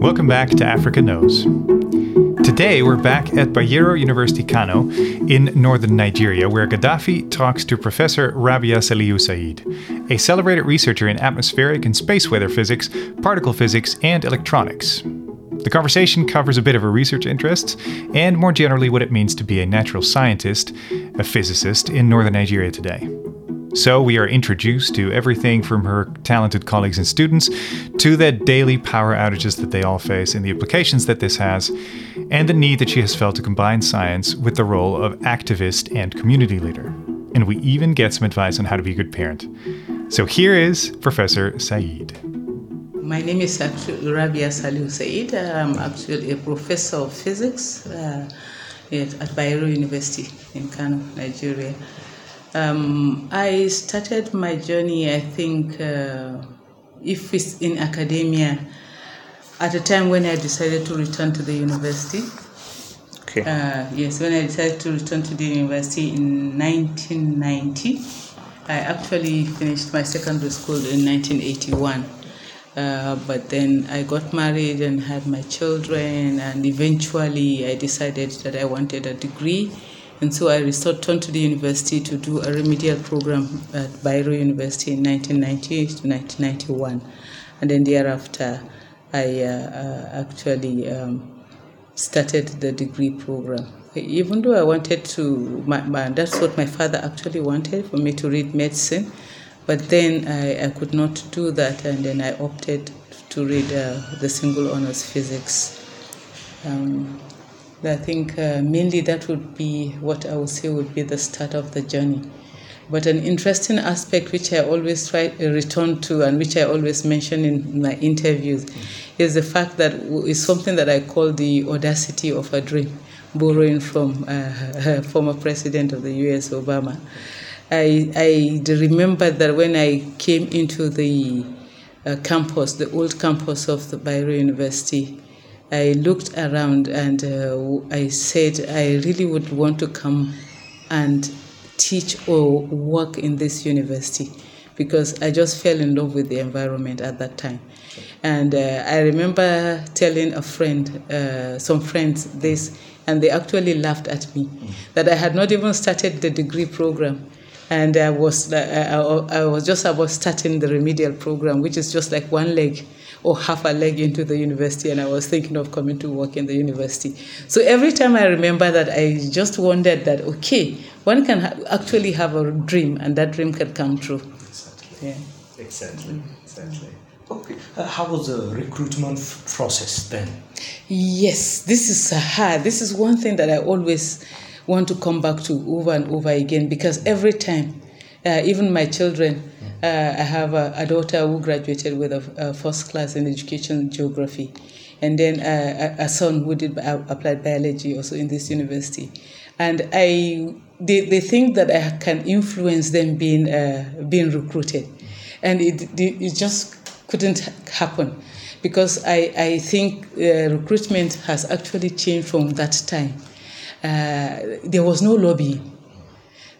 Welcome back to Africa Knows. Today, we're back at Bayero University Kano in northern Nigeria, where Gaddafi talks to Professor Rabia Salihu Sa'id, a celebrated researcher in atmospheric and space weather physics, particle physics, and electronics. The conversation covers a bit of her research interests and more generally what it means to be a natural scientist, a physicist in northern Nigeria today. So, we are introduced to everything from her talented colleagues and students to the daily power outages that they all face and the implications that this has, and the need that she has felt to combine science with the role of activist and community leader. And we even get some advice on how to be a good parent. So, here is Professor Sa'id. My name is Rabia Salihu Sa'id. I'm actually a professor of physics uh, at Bayero University in Kano, Nigeria. Um, I started my journey, I think, uh, if it's in academia, at a time when I decided to return to the university. Okay. Uh, yes, when I decided to return to the university in 1990, I actually finished my secondary school in 1981. Uh, but then I got married and had my children, and eventually I decided that I wanted a degree and so I returned to the university to do a remedial program at Bayero University in 1990 to 1991. And then thereafter, I uh, uh, actually um, started the degree program. Even though I wanted to, my, my, that's what my father actually wanted for me to read medicine, but then I, I could not do that, and then I opted to read uh, the single honors physics. Um, I think uh, mainly that would be what I would say would be the start of the journey. But an interesting aspect which I always try to uh, return to and which I always mention in my interviews is the fact that it's something that I call the audacity of a dream, borrowing from uh, former president of the U.S. Obama. I, I remember that when I came into the uh, campus, the old campus of the Bayero University, I looked around and uh, I said, I really would want to come and teach or work in this university because I just fell in love with the environment at that time. And uh, I remember telling a friend, uh, some friends, this, and they actually laughed at me that I had not even started the degree program. And I was, uh, I, I was just about starting the remedial program, which is just like one leg or half a leg into the university and I was thinking of coming to work in the university. So every time I remember that, I just wondered that, okay, one can ha- actually have a dream and that dream can come true. Exactly. Yeah. Exactly. Exactly. Okay. Uh, how was the recruitment f- process then? Yes, this is hard. This is one thing that I always want to come back to over and over again because every time, uh, even my children, uh, I have a, a, daughter who graduated with a, a, first class in education geography, and then uh, a, a, son who did applied biology also in this university. And I, they, they think that I can influence them being uh, being recruited, and it, it just couldn't happen because I, I think uh, recruitment has actually changed from that time. Uh, there was no lobbying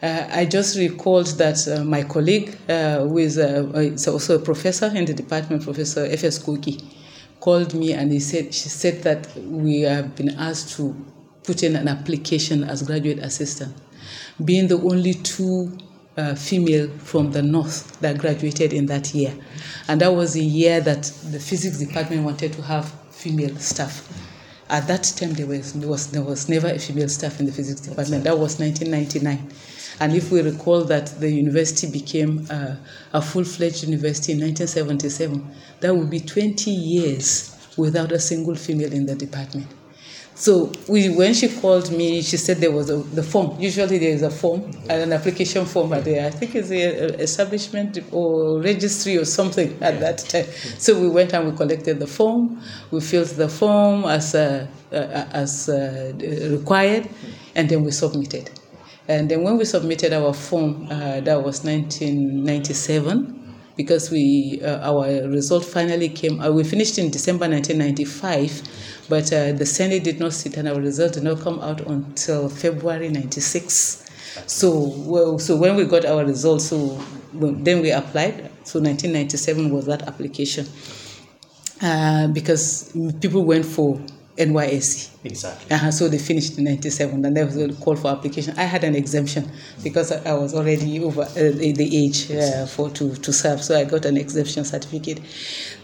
uh, I just recalled that uh, my colleague, uh, who is, uh, also a professor in the department, Professor F.S. Koki, called me and he said, she said that we have been asked to put in an application as graduate assistant, being the only two uh, female from the north that graduated in that year. And that was the year that the physics department wanted to have female staff. At that time, there was, there was, there was never a female staff in the physics department. That was 1999. And if we recall that the university became uh, a full fledged university in 1977, that would be 20 years without a single female in the department. So we, when she called me, she said there was a, the form. Usually there is a form, an application form at the, I think it's the establishment or registry or something at that time. So we went and we collected the form. We filled the form as, uh, uh, as uh, required, and then we submitted. And then when we submitted our form, uh, that was 1997, because we uh, our result finally came. Uh, we finished in December 1995, but uh, the Senate did not sit, and our result did not come out until February 96. So, well, so when we got our results, so then we applied. So 1997 was that application. uh, because people went for NYSC. Exactly. Uh-huh, so they finished in 97 and there was a call for application. I had an exemption because I was already over uh, the age uh, for to, to serve. So I got an exemption certificate.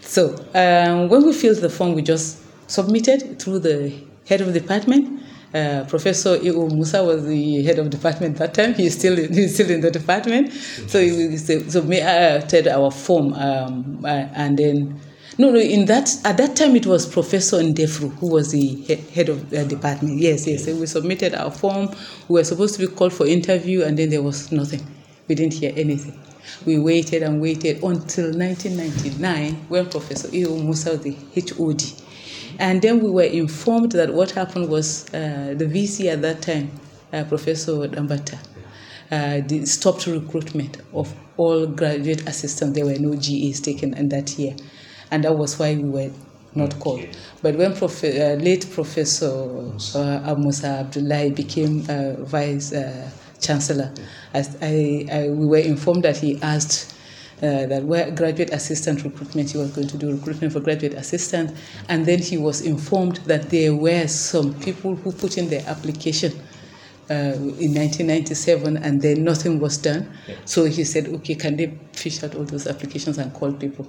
So um, when we filled the form, we just submitted through the head of the department. Uh, Professor E.O. Musa was the head of department that time. He's still in, he's still in the department. So he submitted our form um, uh, and then no, no. In that at that time, it was Professor Ndefru who was the head of the department. Yes, yes. We submitted our form. We were supposed to be called for interview, and then there was nothing. We didn't hear anything. We waited and waited until 1999 when Professor E.O. Musa was the HOD. And then we were informed that what happened was uh, the VC at that time, uh, Professor Dambata, uh, stopped recruitment of all graduate assistants. There were no GAs taken in that year and that was why we were not okay. called. But when prof- uh, late Professor uh, Musa Abdullahi became uh, Vice uh, Chancellor, I, I, we were informed that he asked uh, that where graduate assistant recruitment, he was going to do recruitment for graduate assistant, and then he was informed that there were some people who put in their application uh, in 1997 and then nothing was done. Yeah. So he said, okay, can they fish out all those applications and call people?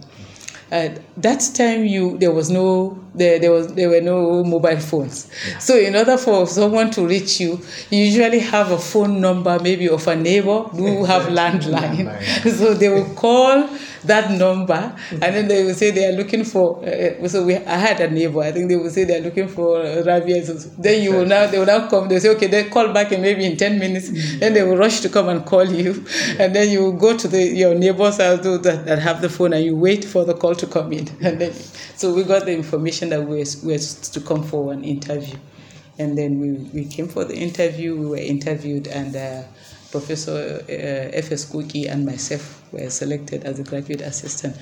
Uh, that time you there was no there, there was there were no mobile phones. Yeah. so in order for someone to reach you you usually have a phone number maybe of a neighbor who have landline. So they will call that number and then they will say they are looking for uh, so we I had a neighbor I think they will say they are looking for uh, Rabia then you will now they will now come they say okay they call back in maybe in 10 minutes. Mm-hmm. then they will rush to come and call you. And then you go to the your neighbor's house that, that have the phone and you wait for the call to come in. And then so we got the information that we were, we were to come for an interview. And then we, we came for the interview we were interviewed and uh, Professor uh, F.S. Kuki and myself were selected as a graduate assistant.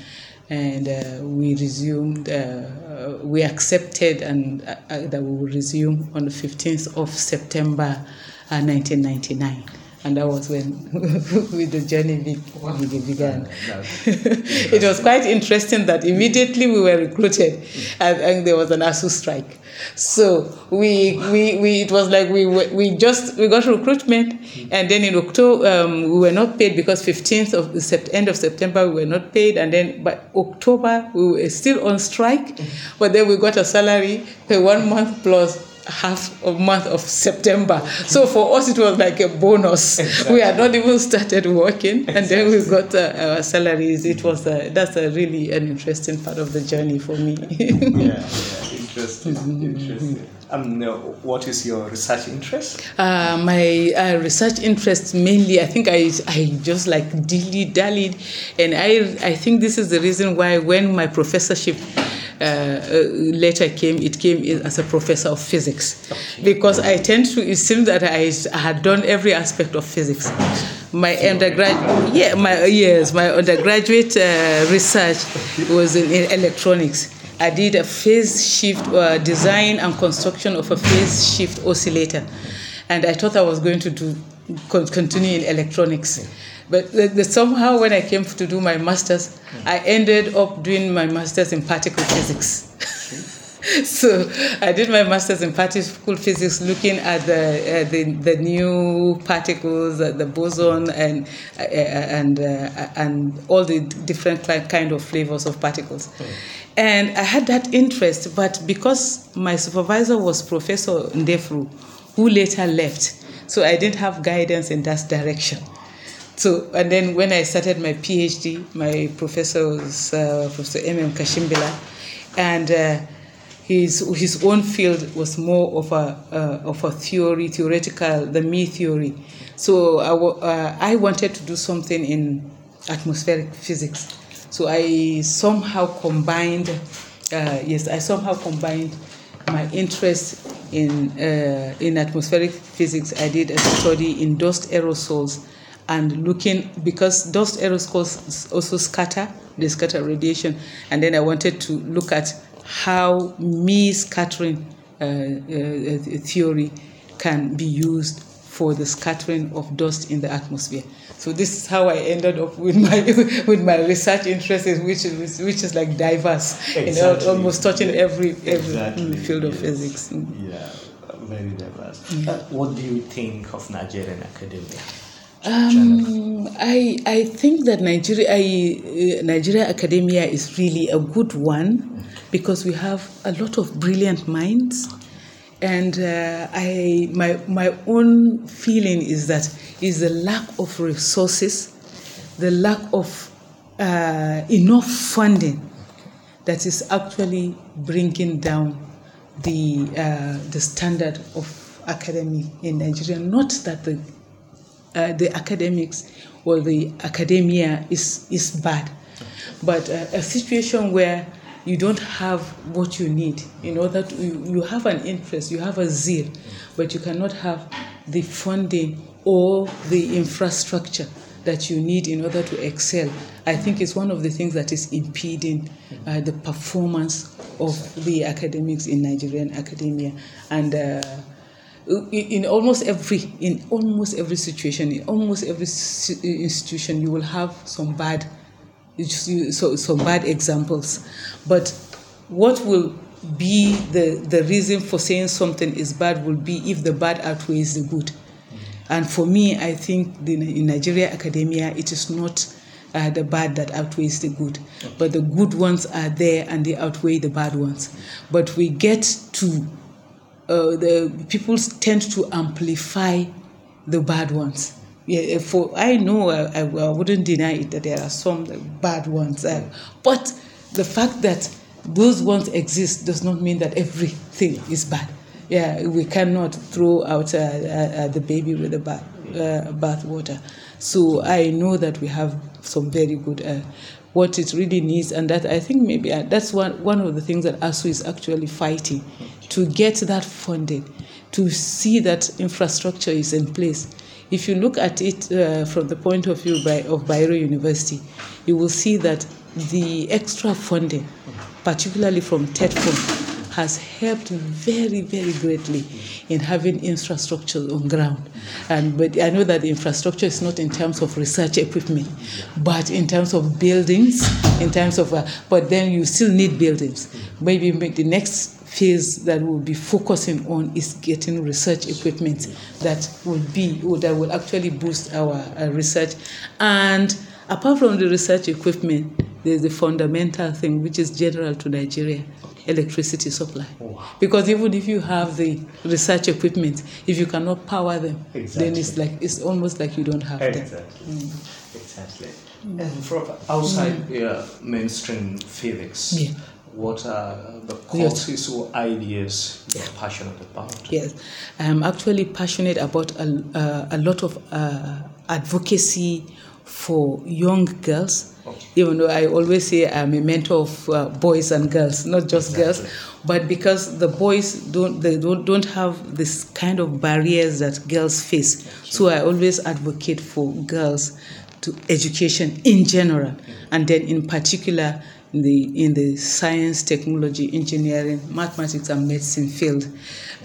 And uh, we resumed, uh, uh we accepted and that we will resume on the 15th of September 1999 and that was when with the journey began. it was quite interesting that immediately we were recruited, hmm. and, and there was an ASUU strike. So we, we, we it was like we we just we got recruitment, hmm. and then in October um, we were not paid because 15th of the end of September we were not paid, and then by October we were still on strike, hmm. but then we got a salary per one month plus half of month of September. So for us, it was like a bonus. Exactly. We had not even started working, exactly. and then we got uh, our salaries. It was a, that's a really an interesting part of the journey for me. yeah, yeah, interesting, interesting. Um, what is your research interest? Uh, my uh, research interest mainly, I think I, I just like dilly dallied, and I, I think this is the reason why when my professorship uh, uh, later came, it came as a professor of physics. Okay. Because I tend to, it seems that I had done every aspect of physics. My undergraduate, yeah, my yes, my undergraduate uh, research was in, in, electronics. I did a phase shift uh, design and construction of a phase shift oscillator, and I thought I was going to do continue in electronics. But the, the, somehow, when I came to do my master's, I ended up doing my master's in particle physics. so I did my master's in particle physics, looking at the uh, the, the, new particles, uh, the boson, and uh, and uh, and all the different kind of flavors of particles. Mm. And I had that interest, but because my supervisor was Professor Ndefru, who later left, so I didn't have guidance in that direction. So, and then when I started my PhD, my professor was uh, Professor M.M. Kashimbila, and uh, his, his own field was more of a, uh, of a theory, theoretical, the Mie theory. So uh, I wanted to do something in atmospheric physics. So I somehow combined, uh, yes, I somehow combined my interest in, uh, in atmospheric physics. I did a study in dust aerosols and looking because dust aerosols also scatter they scatter radiation and then i wanted to look at how Mie scattering uh, uh, theory can be used for the scattering of dust in the atmosphere. So this is how I ended up with my with my research interests, which is which is like diverse, exactly. you know, almost touching every every exactly. field of yes. physics. Yeah, very diverse. Yeah. Uh, what do you think of Nigerian academia? Um, I I think that Nigeria I, uh, Nigeria academia is really a good one because we have a lot of brilliant minds, and uh, I my my own feeling is that is the lack of resources, the lack of uh, enough funding that is actually bringing down the uh, the standard of academy in Nigeria. Not that the uh, the academics or the academia is, is bad. But uh, a situation where you don't have what you need in order to, you, have an interest, you have a zeal, but you cannot have the funding or the infrastructure that you need in order to excel. I think it's one of the things that is impeding uh, the performance of the academics in Nigerian academia. And uh, in almost every in almost every situation in almost every institution you will have some bad so some bad examples. But what will be the the reason for saying something is bad will be if the bad outweighs the good. And for me i think the, in nigeria academia it is not uh, the bad that outweighs the good. But the good ones are there and they outweigh the bad ones. But we get to uh, the people tend to amplify the bad ones. Yeah, for I know I, I, I wouldn't deny it that there are some bad ones, uh, but the fact that those ones exist does not mean that everything is bad. Yeah, we cannot throw out uh, uh, uh the baby with the bath uh, bath water. So I know that we have some very good what it really needs, and that I think maybe uh, that's one, one of the things that ASUU is actually fighting to get that funded, to see that infrastructure is in place. If you look at it uh, from the point of view by, of Bayero University, you will see that the extra funding, particularly from TETFund, has helped very, very greatly in having infrastructure on ground. And but I know that infrastructure is not in terms of research equipment, but in terms of buildings, in terms of, uh, but then you still need buildings. Maybe the next phase that we'll be focusing on is getting research equipment that will be that will actually boost our uh, research and apart from the research equipment there's the fundamental thing which is general to nigeria electricity supply. Oh. Because even if you have the research equipment, if you cannot power them, exactly. then it's like it's almost like you don't have exactly. them. Mm. Exactly. Mm. And from outside mm. mainstream physics, yeah. What are the courses yes. or ideas you're passionate about? Yes, I'm actually passionate about a, uh, a lot of uh, advocacy for young girls even though I always say I'm a mentor of uh, boys and girls, not just exactly. girls, but because the boys don't they don't don't have this kind of barriers that girls face. So I always advocate for girls to education in general, and then in particular in the in the science, technology, engineering, mathematics, and medicine field.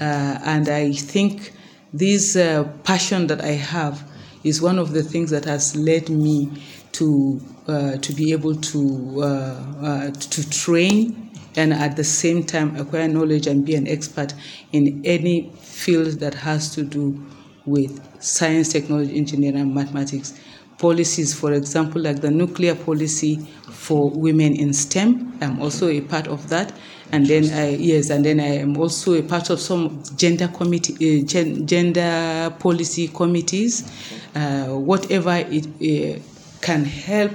Uh, and I think this uh, passion that I have is one of the things that has led me to uh, to be able to uh, uh, to train and at the same time acquire knowledge and be an expert in any field that has to do with science, technology, engineering, and mathematics. Policies, for example, like the nuclear policy for women in STEM, I'm also a part of that. And then I, yes, and then I am also a part of some gender committee, uh, gen, gender policy committees, uh, whatever it uh, can help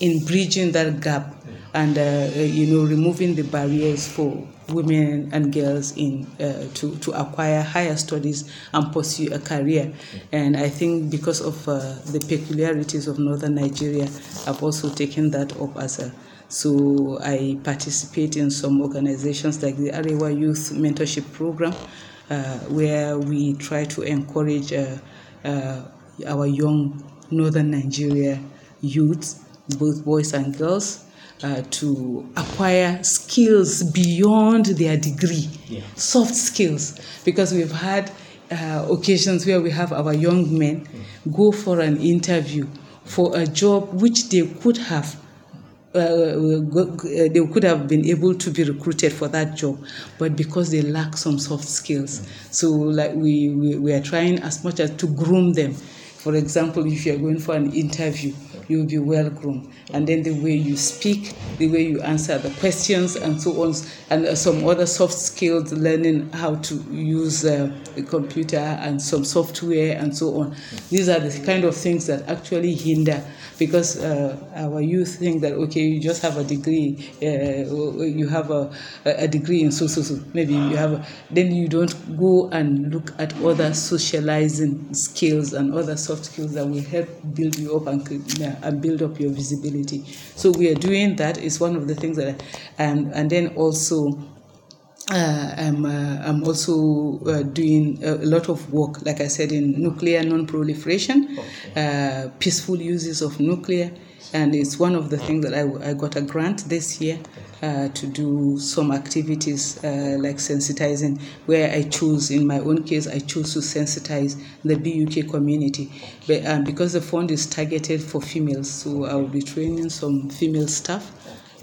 in bridging that gap and uh, you know removing the barriers for women and girls in uh, to to acquire higher studies and pursue a career. And i think because of uh, the peculiarities of northern nigeria i've also taken that up as a so i participate in some organizations like the arewa youth mentorship program uh, where we try to encourage uh, uh, our young northern nigeria youths, both boys and girls, uh, to acquire skills beyond their degree, yeah. soft skills, because we've had uh, occasions where we have our young men go for an interview for a job which they could have uh, uh, they could have been able to be recruited for that job, but because they lack some soft skills. So, like we, we, we are trying as much as to groom them. For example, if you're going for an interview, you'll be well groomed. And then the way you speak, the way you answer the questions, and so on, and some other soft skills, learning how to use uh, computer and some software and so on. These are the kind of things that actually hinder because uh, our youth think that okay, you just have a degree, uh, you have a, a degree in so so so. Maybe you have, a, then you don't go and look at other socializing skills and other soft skills that will help build you up and, and build up your visibility. So we are doing that. Is one of the things that, and and then also uh, I'm, uh, I'm also uh, doing a, lot of work, like I said, in nuclear non proliferation, okay. Uh, peaceful uses of nuclear. And it's one of the things that I, I got a grant this year uh, to do some activities uh, like sensitizing, where I choose, in my own case, I choose to sensitize the BUK community. But, um, because the fund is targeted for females, so I will be training some female staff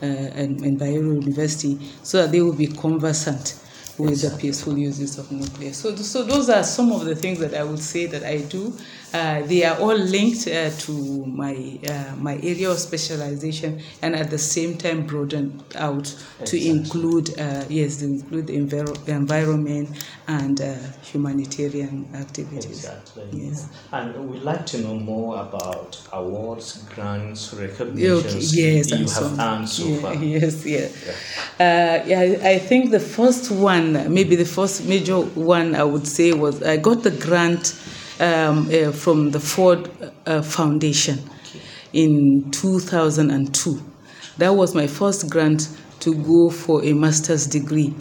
uh, and, and Bayero University so that they will be conversant with the peaceful uses of nuclear. So, so those are some of the things that I would say that I do they are all linked uh, to my uh, my area of specialization, and at the same time broadened out exactly. to include uh, yes, to include the enviro- environment and uh, humanitarian activities. Exactly. Yes. And we'd like to know more about awards, grants, recognitions okay. yes, you have earned so yeah, far. Yes, yeah. Yeah. yeah, I think the first one, maybe the first major one, I would say was I got the grant um, uh, from the Ford uh, Foundation in 2002. That was my first grant to go for a master's degree.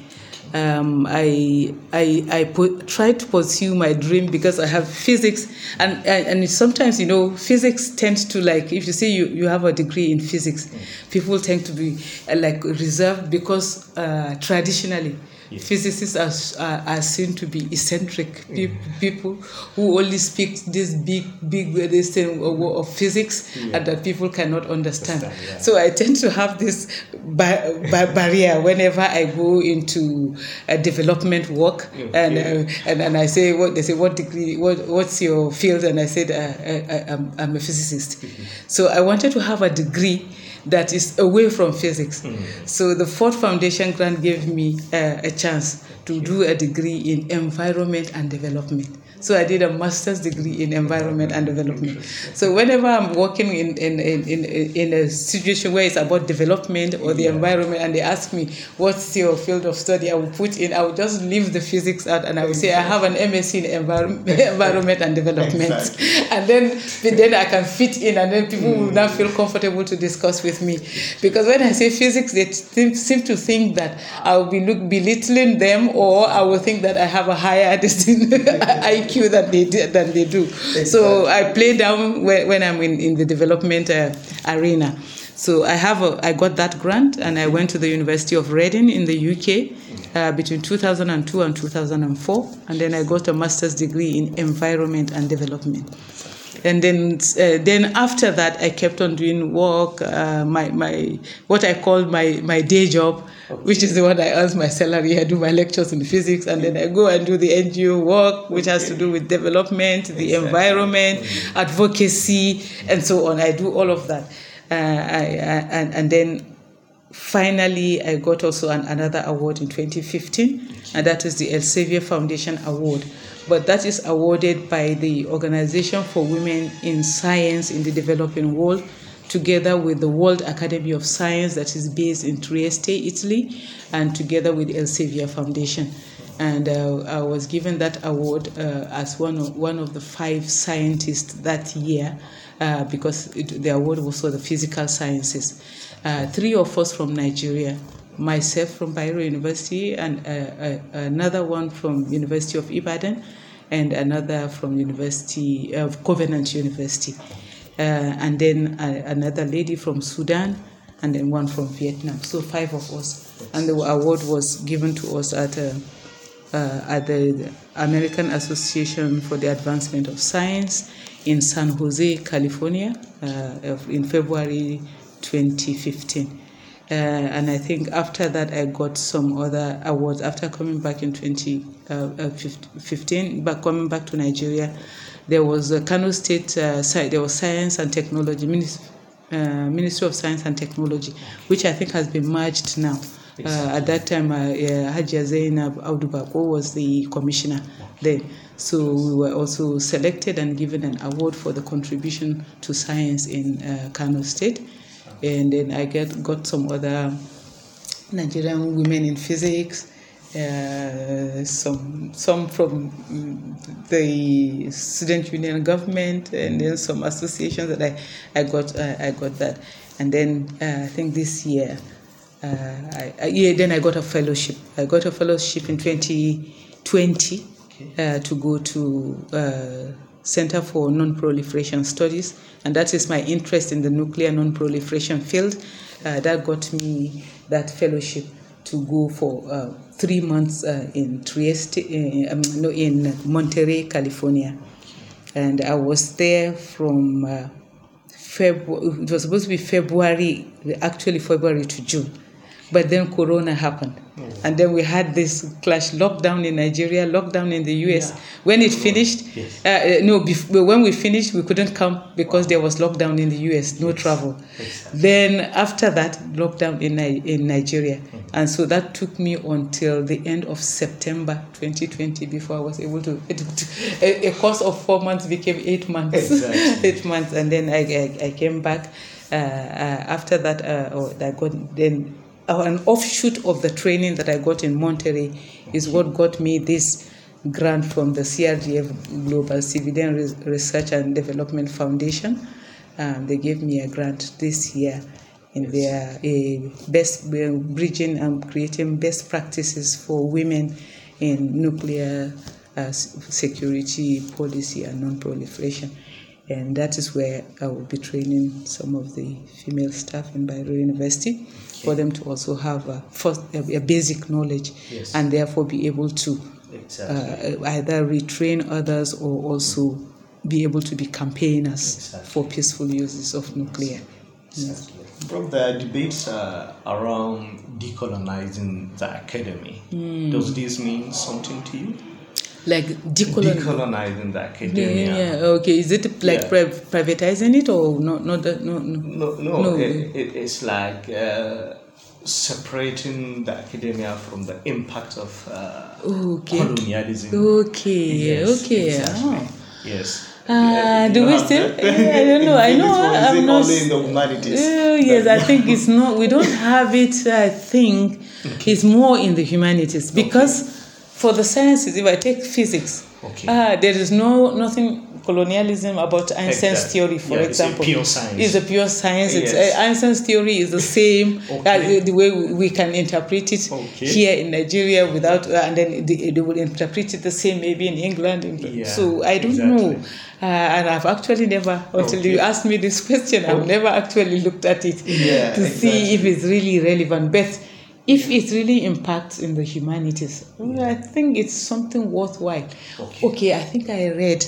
Um, I I I put, tried to pursue my dream because I have physics and and sometimes you know physics tends to like if you say you, you have a degree in physics, people tend to be uh, like reserved because uh, traditionally Yes. Physicists are, are, are, seen to be eccentric pe- mm. people who only speak this big, big this thing of physics yeah. and that people cannot understand. understand yeah. So I tend to have this ba- ba- barrier whenever I go into a development work, okay. and, uh, and and I say what they say what degree what what's your field, and I said uh, I, am I'm, I'm a physicist. Mm-hmm. So I wanted to have a degree that is away from physics. Mm. So the Ford Foundation grant gave me uh, a chance to do a degree in environment and development. So I did a master's degree in environment and development. So whenever I'm working in, in, in, in, in a situation where it's about development or the environment and they ask me, what's your field of study, I will put in, I will just leave the physics out and I will say, I have an MSc in environment, environment and development. And then, then I can fit in and then people will now feel comfortable to discuss with me. Because when I say physics, they seem to think that I will be look, belittling them or I will think that I have a higher IQ IQ than they do, they do. Exactly. So I play down when, when I'm in, in the development uh, arena. So I have a, I got that grant and I went to the University of Reading in the UK uh, between 2002 and 2004, and then I got a master's degree in environment and development and then uh, then after that I kept on doing work uh, my my what I called my my day job okay. which is the one I earn my salary I do my lectures in physics and then I go and do the NGO work which has to do with development the exactly. environment mm-hmm. advocacy and so on I do all of that uh, I, I, and, and then finally I got also an, another award in 2015 and that is the Elsevier Foundation Award but that is awarded by the Organization for Women in Science in the Developing World, together with the World Academy of Science that is based in Trieste, Italy, and together with Elsevier Foundation. And uh, I was given that award uh, as one of, one of the five scientists that year uh, because it, the award was for the physical sciences. Uh, three of us from Nigeria, myself from Bayero University and uh, uh, another one from University of Ibadan and another from University of Covenant University, uh, and then another lady from Sudan, and then one from Vietnam. So five of us, and the award was given to us at uh, at the American Association for the Advancement of Science in San Jose, California, uh, in February 2015. Uh, and I think after that, I got some other awards. After coming back in 2015, but coming back to Nigeria, there was a Kano State, uh, there was Science and Technology, Ministry, uh, Ministry of Science and Technology, which I think has been merged now. Uh, at that time, uh, uh, Hajia Zainab Audubako was the commissioner then. So we were also selected and given an award for the contribution to science in uh, Kano State. And then I get, got some other Nigerian women in physics, uh, some some from the student union government, and then some associations that I, I got uh, I got that, and then uh, I think this year, uh, I, I, yeah, then I got a fellowship. I got a fellowship in 2020 uh, to go to uh, Center for Non-Proliferation Studies, and that is my interest in the nuclear non-proliferation field. that got me that fellowship to go for uh, three months uh, in Trieste, uh, um, no, in Monterey, California, and I was there from uh, February. It was supposed to be February, actually February to June, but then Corona happened. And then we had this clash lockdown in Nigeria, lockdown in the US. Yeah. When it finished, Yes. uh, no, bef- when we finished, we couldn't come because there was lockdown in the US, no travel. Exactly. Then after that, lockdown in Ni- in Nigeria, and so that took me until the end of September 2020 before I was able to. It, a, a course of four months became eight months. Exactly. eight months, and then I I, I came back. Uh, uh, after that, uh, oh, I got then uh, an offshoot of the training that I got in Monterey is what got me this grant from the CRDF Global Civilian Res- Research and Development Foundation. Um, they gave me a grant this year in their uh, best uh, bridging and creating best practices for women in nuclear uh, security policy and non-proliferation. And that is where I will be training some of the female staff in Bayero University for them to also have a, first, a, basic knowledge Yes. and therefore be able to Exactly. uh, either retrain others or also be able to be campaigners Exactly. for peaceful uses of nuclear. Exactly. From the debates uh, around decolonizing the academy, Hmm. does this mean something to you? Like decolon. Decolonizing the Yeah, academia. yeah, yeah. Okay. Is it like Yeah. pri- privatizing it or no? No, that- no, no. No, no. It, it, it's like uh, separating the academia from the impact of uh, Okay. colonialism. Okay. Yes, okay. exactly. Oh. Yes. Ah, Yeah, do we still? that? I don't know. I know. I'm not. only in the humanities. Oh, yes, I think it's not. We don't have it. I think it's more in the humanities because for the sciences, if I take physics, Okay. ah, there is no nothing colonialism about Einstein's Exactly. theory, for Yeah, it's a example. pure science. It's a pure science. It's, Yes. uh, Einstein's theory is the same. Okay. uh, the way we, can interpret it Okay. here in Nigeria without, uh, and then they, they will interpret it the same maybe in England. Yeah, so I don't know. exactly. Uh, and I've actually never, until Okay. you asked me this question, I've never actually looked at it Yeah, to see if it's really relevant. But if it really impacts in the humanities, I think it's something worthwhile. Okay, I think I read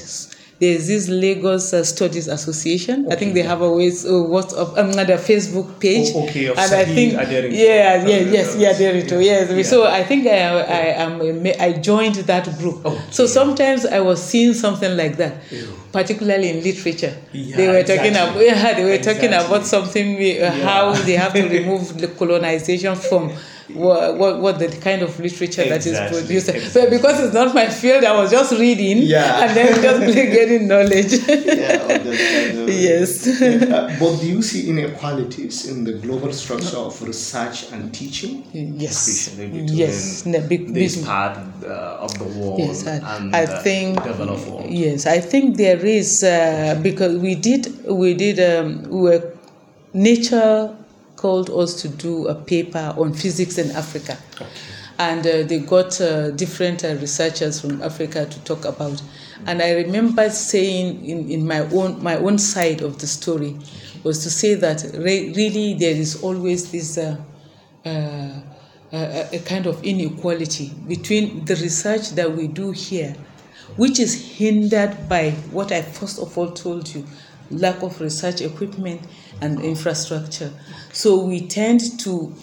there's this Lagos uh, Studies Association. I think they have a ways, uh, WhatsApp, um, another Facebook page. Oh, okay, of and I think, yeah, yeah, yes, yeah, there Derito, yes. yeah. So I think I, I am, I joined that group. Okay. So sometimes I was seeing something like that, Ew. particularly in literature. Yeah, they were talking about, yeah, they were talking about something, uh, how they have to remove the colonization from what, what, what the kind of literature that is produced. exactly. But because it's not my field, I was just reading Yeah. and then just getting knowledge. yeah, of kind of- Yes. Uh, but do you see inequalities in the global structure of research and teaching? Yes. Especially between Yes. No, this big- part uh, of the world Yes, I, and I think developed world. yes, I think there is uh, because we did we did um, we were nature called us to do a paper on physics in Africa, and uh, they got uh, different uh, researchers from Africa to talk about. And I remember saying in, in my own my own side of the story was to say that re- really there is always this. Uh, uh, a kind of inequality between the research that we do here, which is hindered by what I first of all told you lack of research equipment and infrastructure. So we tend to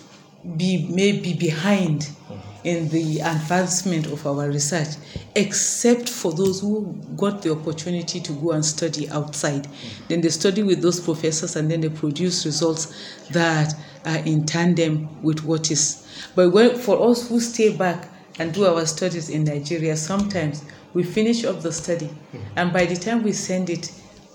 be maybe behind mm-hmm. in the advancement of our research, except for those who got the opportunity to go and study outside. Mm-hmm. Then they study with those professors and then they produce results that are in tandem with what is. But when, for us who stay back and do our studies in Nigeria, sometimes we finish up the study, mm-hmm. and by the time we send it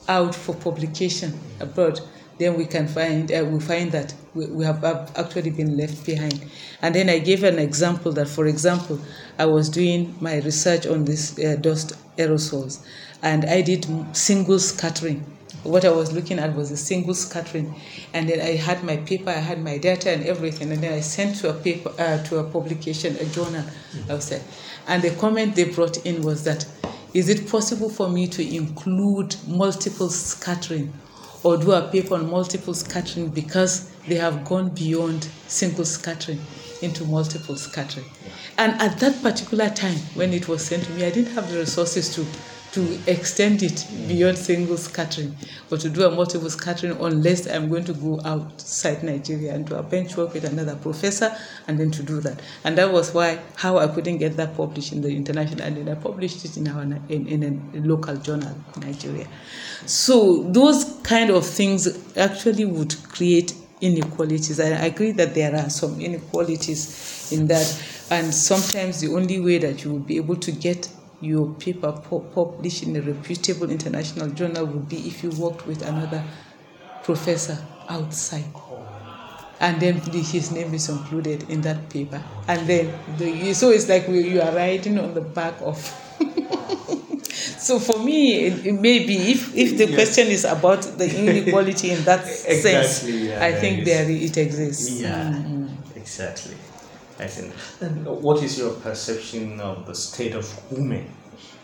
out for publication abroad, then we can find uh, we find that we, we have actually been left behind. And then I gave an example that, for example, I was doing my research on this uh, dust aerosols, and I did single scattering. What I was looking at was a single scattering, and then I had my paper, I had my data and everything, and then I sent to a paper uh, to a publication, a journal outside, and the comment they brought in was that, is it possible for me to include multiple scattering or do a paper on multiple scattering because they have gone beyond single scattering into multiple scattering. And at that particular time, when it was sent to me, I didn't have the resources to to extend it beyond single scattering or to do a multiple scattering unless I'm going to go outside Nigeria and do a bench work with another professor and then to do that. And that was why how I couldn't get that published in the international and then I published it in our in, in a local journal in Nigeria. So those kind of things actually would create inequalities. I agree that there are some inequalities in that, and sometimes the only way that you will be able to get your paper published in a reputable international journal would be if you worked with another professor outside. And then his name is included in that paper. And then, the, so it's like you are writing on the back of. so for me, it, it may be if, if the yes. question is about the inequality in that exactly, sense, yeah, I think there it exists. Yeah, mm-hmm. exactly. I think. And what is your perception of the state of women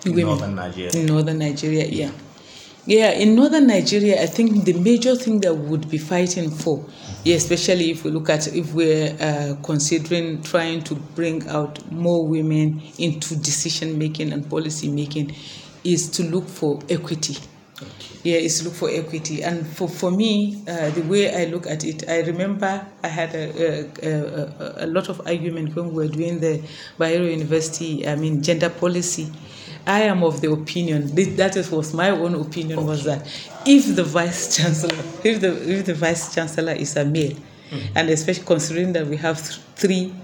in women. northern Nigeria? In northern Nigeria, yeah. Yeah, in northern Nigeria, I think the major thing that we would be fighting for, yeah, especially if we look at if we're uh, considering trying to bring out more women into decision making and policy making, is to look for equity yeah, is look for equity. And for, for me, uh, the way I look at it, I remember I had a, a, a, a lot of argument when we were doing the Bayero University, I mean, gender policy. I am of the opinion, that was my own opinion, was that if the vice chancellor, if the, if the vice chancellor is a male, mm-hmm. and especially considering that we have th- three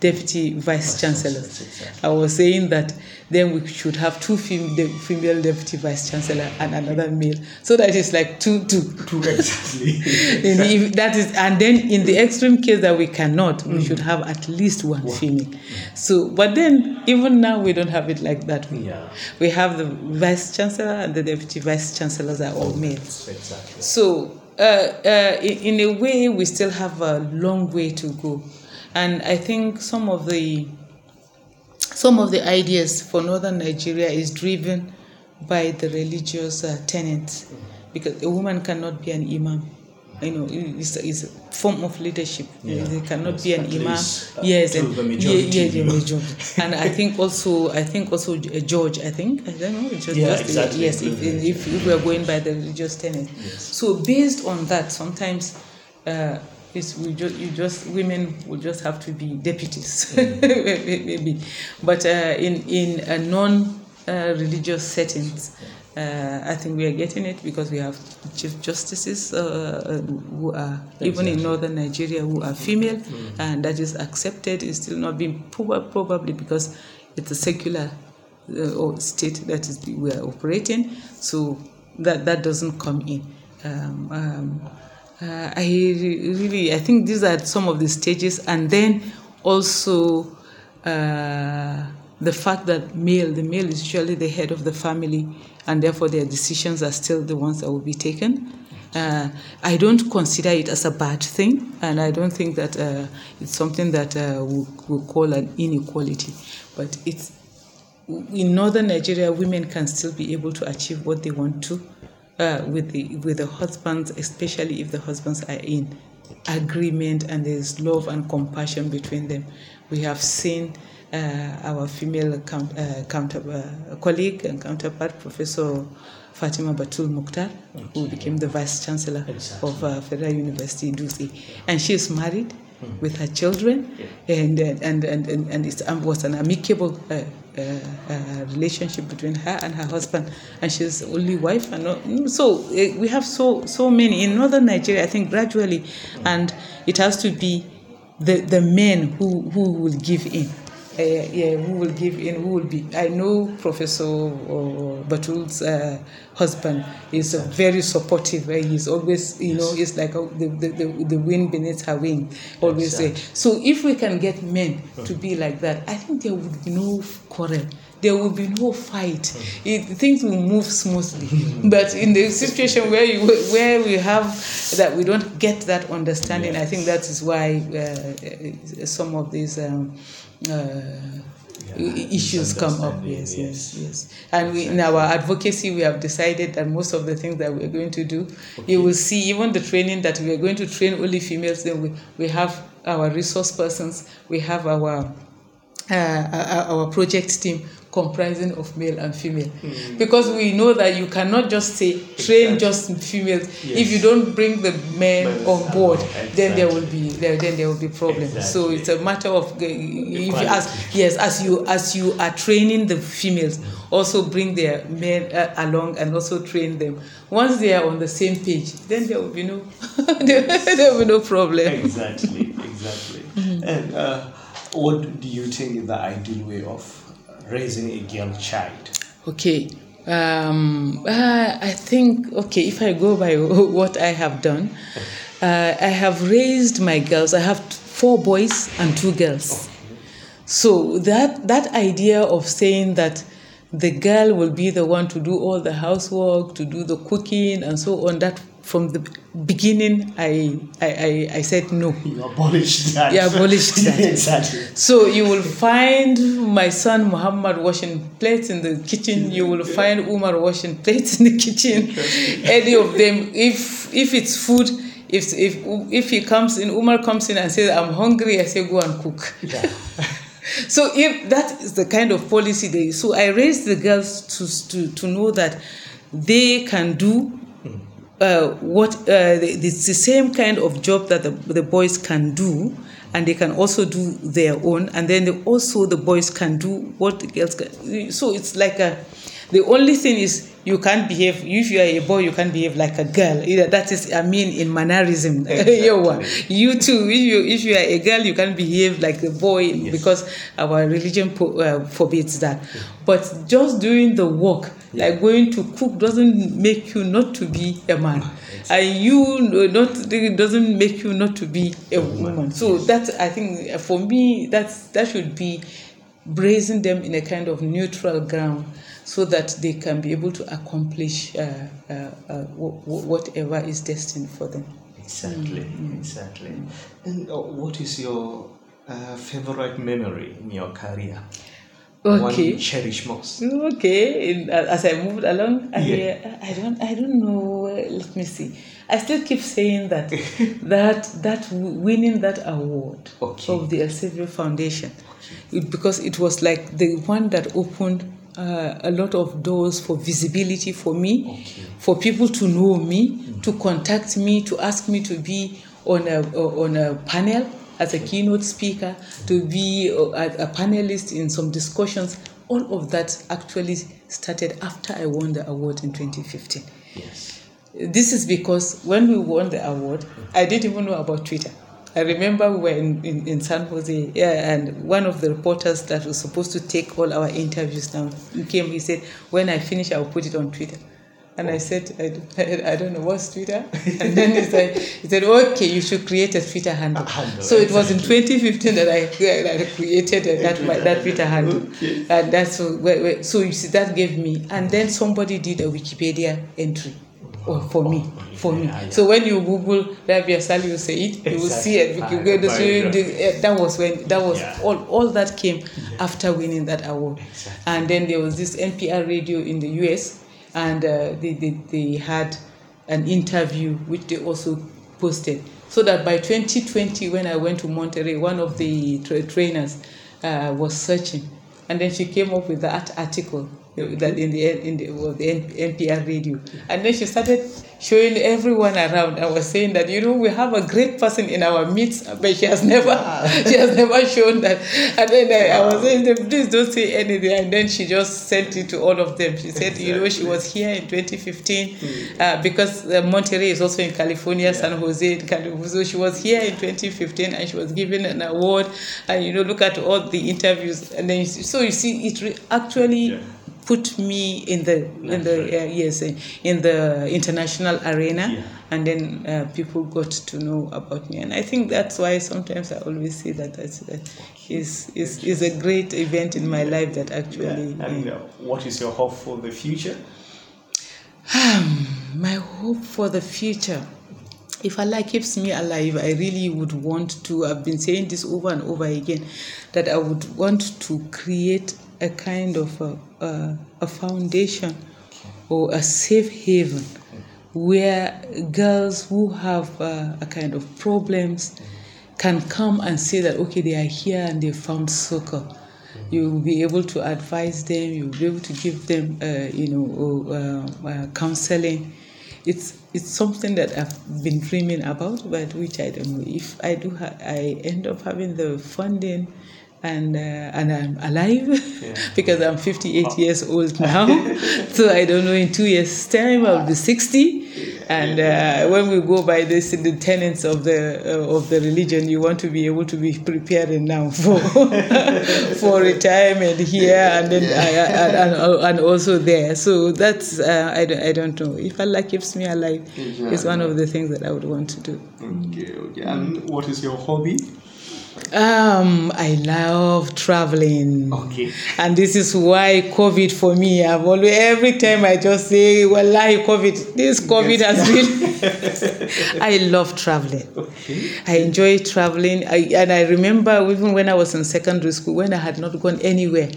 deputy vice chancellors. I was saying that then we should have two fem- de- female deputy vice chancellor and another male, so that is like two, two. Two exactly. exactly. that is, and then in the extreme case that we cannot, mm-hmm. we should have at least one, one. female. Mm-hmm. So, but then even now we don't have it like that. We, yeah. we have the vice chancellor and the deputy vice chancellors are all males. Exactly. So. Uh, uh, in, in a way, we still have a long way to go and I think some of the some of the ideas for northern Nigeria is driven by the religious uh, tenets, because a woman cannot be an imam. You know, it's, it's a form of leadership. Yeah. They cannot yes, be an imam. Least, uh, yes, and yeah, yeah, the majority. and I think also, I think also a judge. I think I don't know. Yeah, just, exactly. Yes, if, if, if we are going by the religious tenet. Yes. So based on that, sometimes. Uh, is we just you just women will just have to be deputies mm. maybe but uh, in in a non uh, religious settings uh, I think we are getting it because we have chief justices uh, who are exactly. even in northern Nigeria who are female mm. and that is accepted it's still not being probably because it's a secular uh, state that is we are operating so that that doesn't come in um, um, uh, I really, I think these are some of the stages, and then also uh, the fact that male, the male is usually the head of the family, and therefore their decisions are still the ones that will be taken. Uh, I don't consider it as a bad thing, and I don't think that uh, it's something that uh, we we'll call an inequality. But it's in northern Nigeria, women can still be able to achieve what they want to uh, with the with the husbands, especially if the husbands are in agreement and there's love and compassion between them. We have seen uh, our female count, uh, counter, uh, colleague and counterpart, Professor Fatima Batul Mukhtar, who became the Vice Chancellor Exactly. of uh, Federal University, Dutse. And she is married Hmm. with her children, and, uh, and, and, and, and it um, was an amicable uh, uh, uh, relationship between her and her husband, and she's only wife. And uh, so uh, we have so, so many. In northern Nigeria, I think gradually, and it has to be the, the men who, who will give in. Uh, yeah, who will give in, who will be. I know Professor uh, Batul's uh, husband is uh, very supportive. Uh, he's always, you know, it's like uh, the, the, the, the wind beneath her wing, always say. So if we can get men to be like that, I think there would be no quarrel. There will be no fight. It, things will move smoothly. but in the situation where you, where we have that we don't get that understanding, I think that is why uh, some of these um, uh, issues come up. Yes, yes, yes. yes. And we, in our advocacy, we have decided that most of the things that we're going to do, you will see even the training that we are going to train only females. Then we, we have our resource persons, we have our uh, our our project team comprising of male and female. Because we know that you cannot just say train Exactly. just females. If you don't bring the men on board along, then there will be there, then there will be problems. So it's a matter of uh, if you Equality. as yes as you as you are training the females also bring their men uh, along and also train them. Once they are on the same page then there will be no there, there will be no problem. Exactly, exactly. And uh, what do you think is the ideal way of raising a girl child? Okay. Um, uh, I think, okay, if I go by what I have done, uh, I have raised my girls. I have four boys and two girls. So that, that idea of saying that the girl will be the one to do all the housework, to do the cooking, and so on, that from the beginning, I, I, I, I said no. You abolished that. You abolished that. exactly. So you will find my son Muhammad washing plates in the kitchen. You will find Umar washing plates in the kitchen. Any of them, if if it's food, if if if he comes in, Umar comes in and says, "I'm hungry," I say, "Go and cook." Yeah. So if that is the kind of policy they, so I raised the girls to to to know that they can do uh, what uh, it's the same kind of job that the, the boys can do and they can also do their own and then also the boys can do what the girls can so it's like a the only thing is you can't behave if you are a boy you can't behave like a girl. Either that is i mean in mannerism. Yawa. you too if you if you are a girl you can't behave like a boy because our religion po- uh, forbids that. But just doing the work like going to cook doesn't make you not to be a man. And you not it doesn't make you not to be a woman. so that i think uh, for me that's that should be raising them in a kind of neutral ground so that they can be able to accomplish uh, uh, uh, wh- wh- whatever is destined for them Exactly, exactly. And uh, what is your uh, favorite memory in your career? Okay. you cherish most. Okay, in, as I moved along, I, Yeah. I don't, I don't know. Let me see. I still keep saying that, that, that winning that award Okay. of the Elsevier Foundation, it- because it was like the one that opened uh, a lot of doors for visibility for me, Okay. for people to know me, to contact me, to ask me to be on a on a panel as a keynote speaker, to be a, a panelist in some discussions. All of that actually started after I won the award in 2015. Yes. This is because when we won the award, I didn't even know about Twitter. I remember we were in, in, in San Jose, yeah, and one of the reporters that was supposed to take all our interviews down he came. He said, "When I finish, I'll put it on Twitter." And I oh. said, I, don't- I don't know what's Twitter. And then he said, he said, okay, you should create a Twitter handle. Handle, so it was in 2015 that I, that I created that, my, that Twitter handle. Okay. And that's so, so you see, that gave me. And then somebody did a Wikipedia entry oh, for me. For me. Yeah, yeah. So when you Google Rabia Salihu Sa'id, you will see it. Exactly. You the- Ah, so you- eh, that was when that was Yeah. all, all that came after winning that award. Exactly. And then there was this NPR radio in the US, and uh, they, they, they had an interview which they also posted. So that by 2020, when I went to Monterey, one of the tra- trainers uh, was searching, and then she came up with that article that in the in the, well, the NPR radio, and then she started showing everyone around. I was saying that you know we have a great person in our midst, but she has never she has never shown that. And then I, I was saying, please don't say anything. And then she just sent it to all of them. She said, exactly. you know, she was here in 2015 mm. uh, because uh, Monterey is also in California, yeah. San Jose in California. So she was here in 2015 and she was given an award. And you know, look at all the interviews. And then so you see, it re- actually. Yeah put me in the in the uh, yes in the international arena yeah. and then uh, people got to know about me and i think that's why sometimes i always say that that's uh, is is is a great event in my life that actually yeah. and uh, what is your hope for the future my hope for the future if Allah keeps me alive, I really would want to. I've been saying this over and over again that I would want to create a kind of a, a, a foundation or a safe haven where girls who have uh, a kind of problems can come and say that okay they are here and they found succor. You will be able to advise them you will be able to give them uh, you know uh, uh, counseling. It's it's something that I've been dreaming about but which I don't know if I do ha- I end up having the funding and uh, and I'm alive yeah. because I'm 58 oh. years old now. so I don't know in two years' time I'll be 60. And uh, when we go by this in the tenets of the uh, of the religion, you want to be able to be preparing now for for retirement here and then yeah. and, and, and, also there. So that's uh, I, don't, I don't know if Allah keeps me alive. It's one of the things that I would want to do. Okay, okay. And what is your hobby? Um, I love traveling. Okay. And this is why COVID for me, I've always, every time I just say, well, like COVID, this COVID yes. has been." I love traveling. Okay. I enjoy traveling. I, and I remember even when I was in secondary school, when I had not gone anywhere,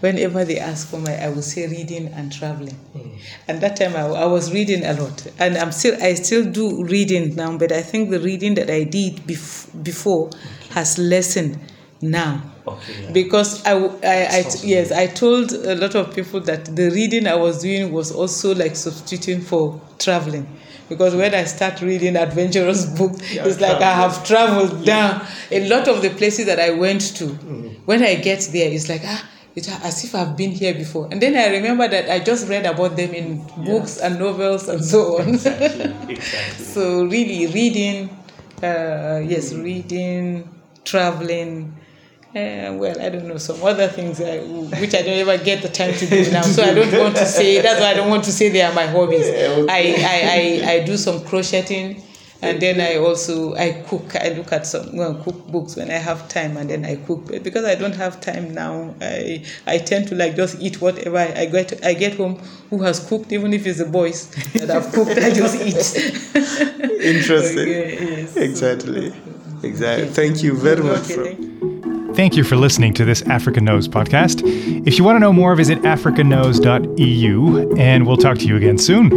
whenever they asked for my, I would say reading and traveling. Mm. And that time I, I was reading a lot. And I'm still, I still do reading now, but I think the reading that I did bef- before, has lessened now. Okay, yeah. Because I, I, I, yes, I told a lot of people that the reading I was doing was also like substituting for traveling. Because when I start reading adventurous books, yeah, it's like I have traveled down. A lot of the places that I went to, mm-hmm. when I get there, it's like, ah, it's as if I've been here before. And then I remember that I just read about them in books and novels and so on. Exactly. exactly. so really, reading, uh, yes, reading traveling. Uh, well, I don't know some other things uh, which I don't ever get the time to do now. So I don't want to say. That's why I don't want to say they are my hobbies. I, I, I, I do some crocheting, and then I also I cook. I look at some well, cookbooks when I have time, and then I cook. But because I don't have time now, I I tend to like just eat whatever I get. I get home who has cooked, even if it's the boys that have cooked. I just eat. Interesting. Okay, yes. Exactly. Exactly. Thank you very much. For- Thank you for listening to this Africa Knows podcast. If you want to know more, visit africaknows.eu, and we'll talk to you again soon.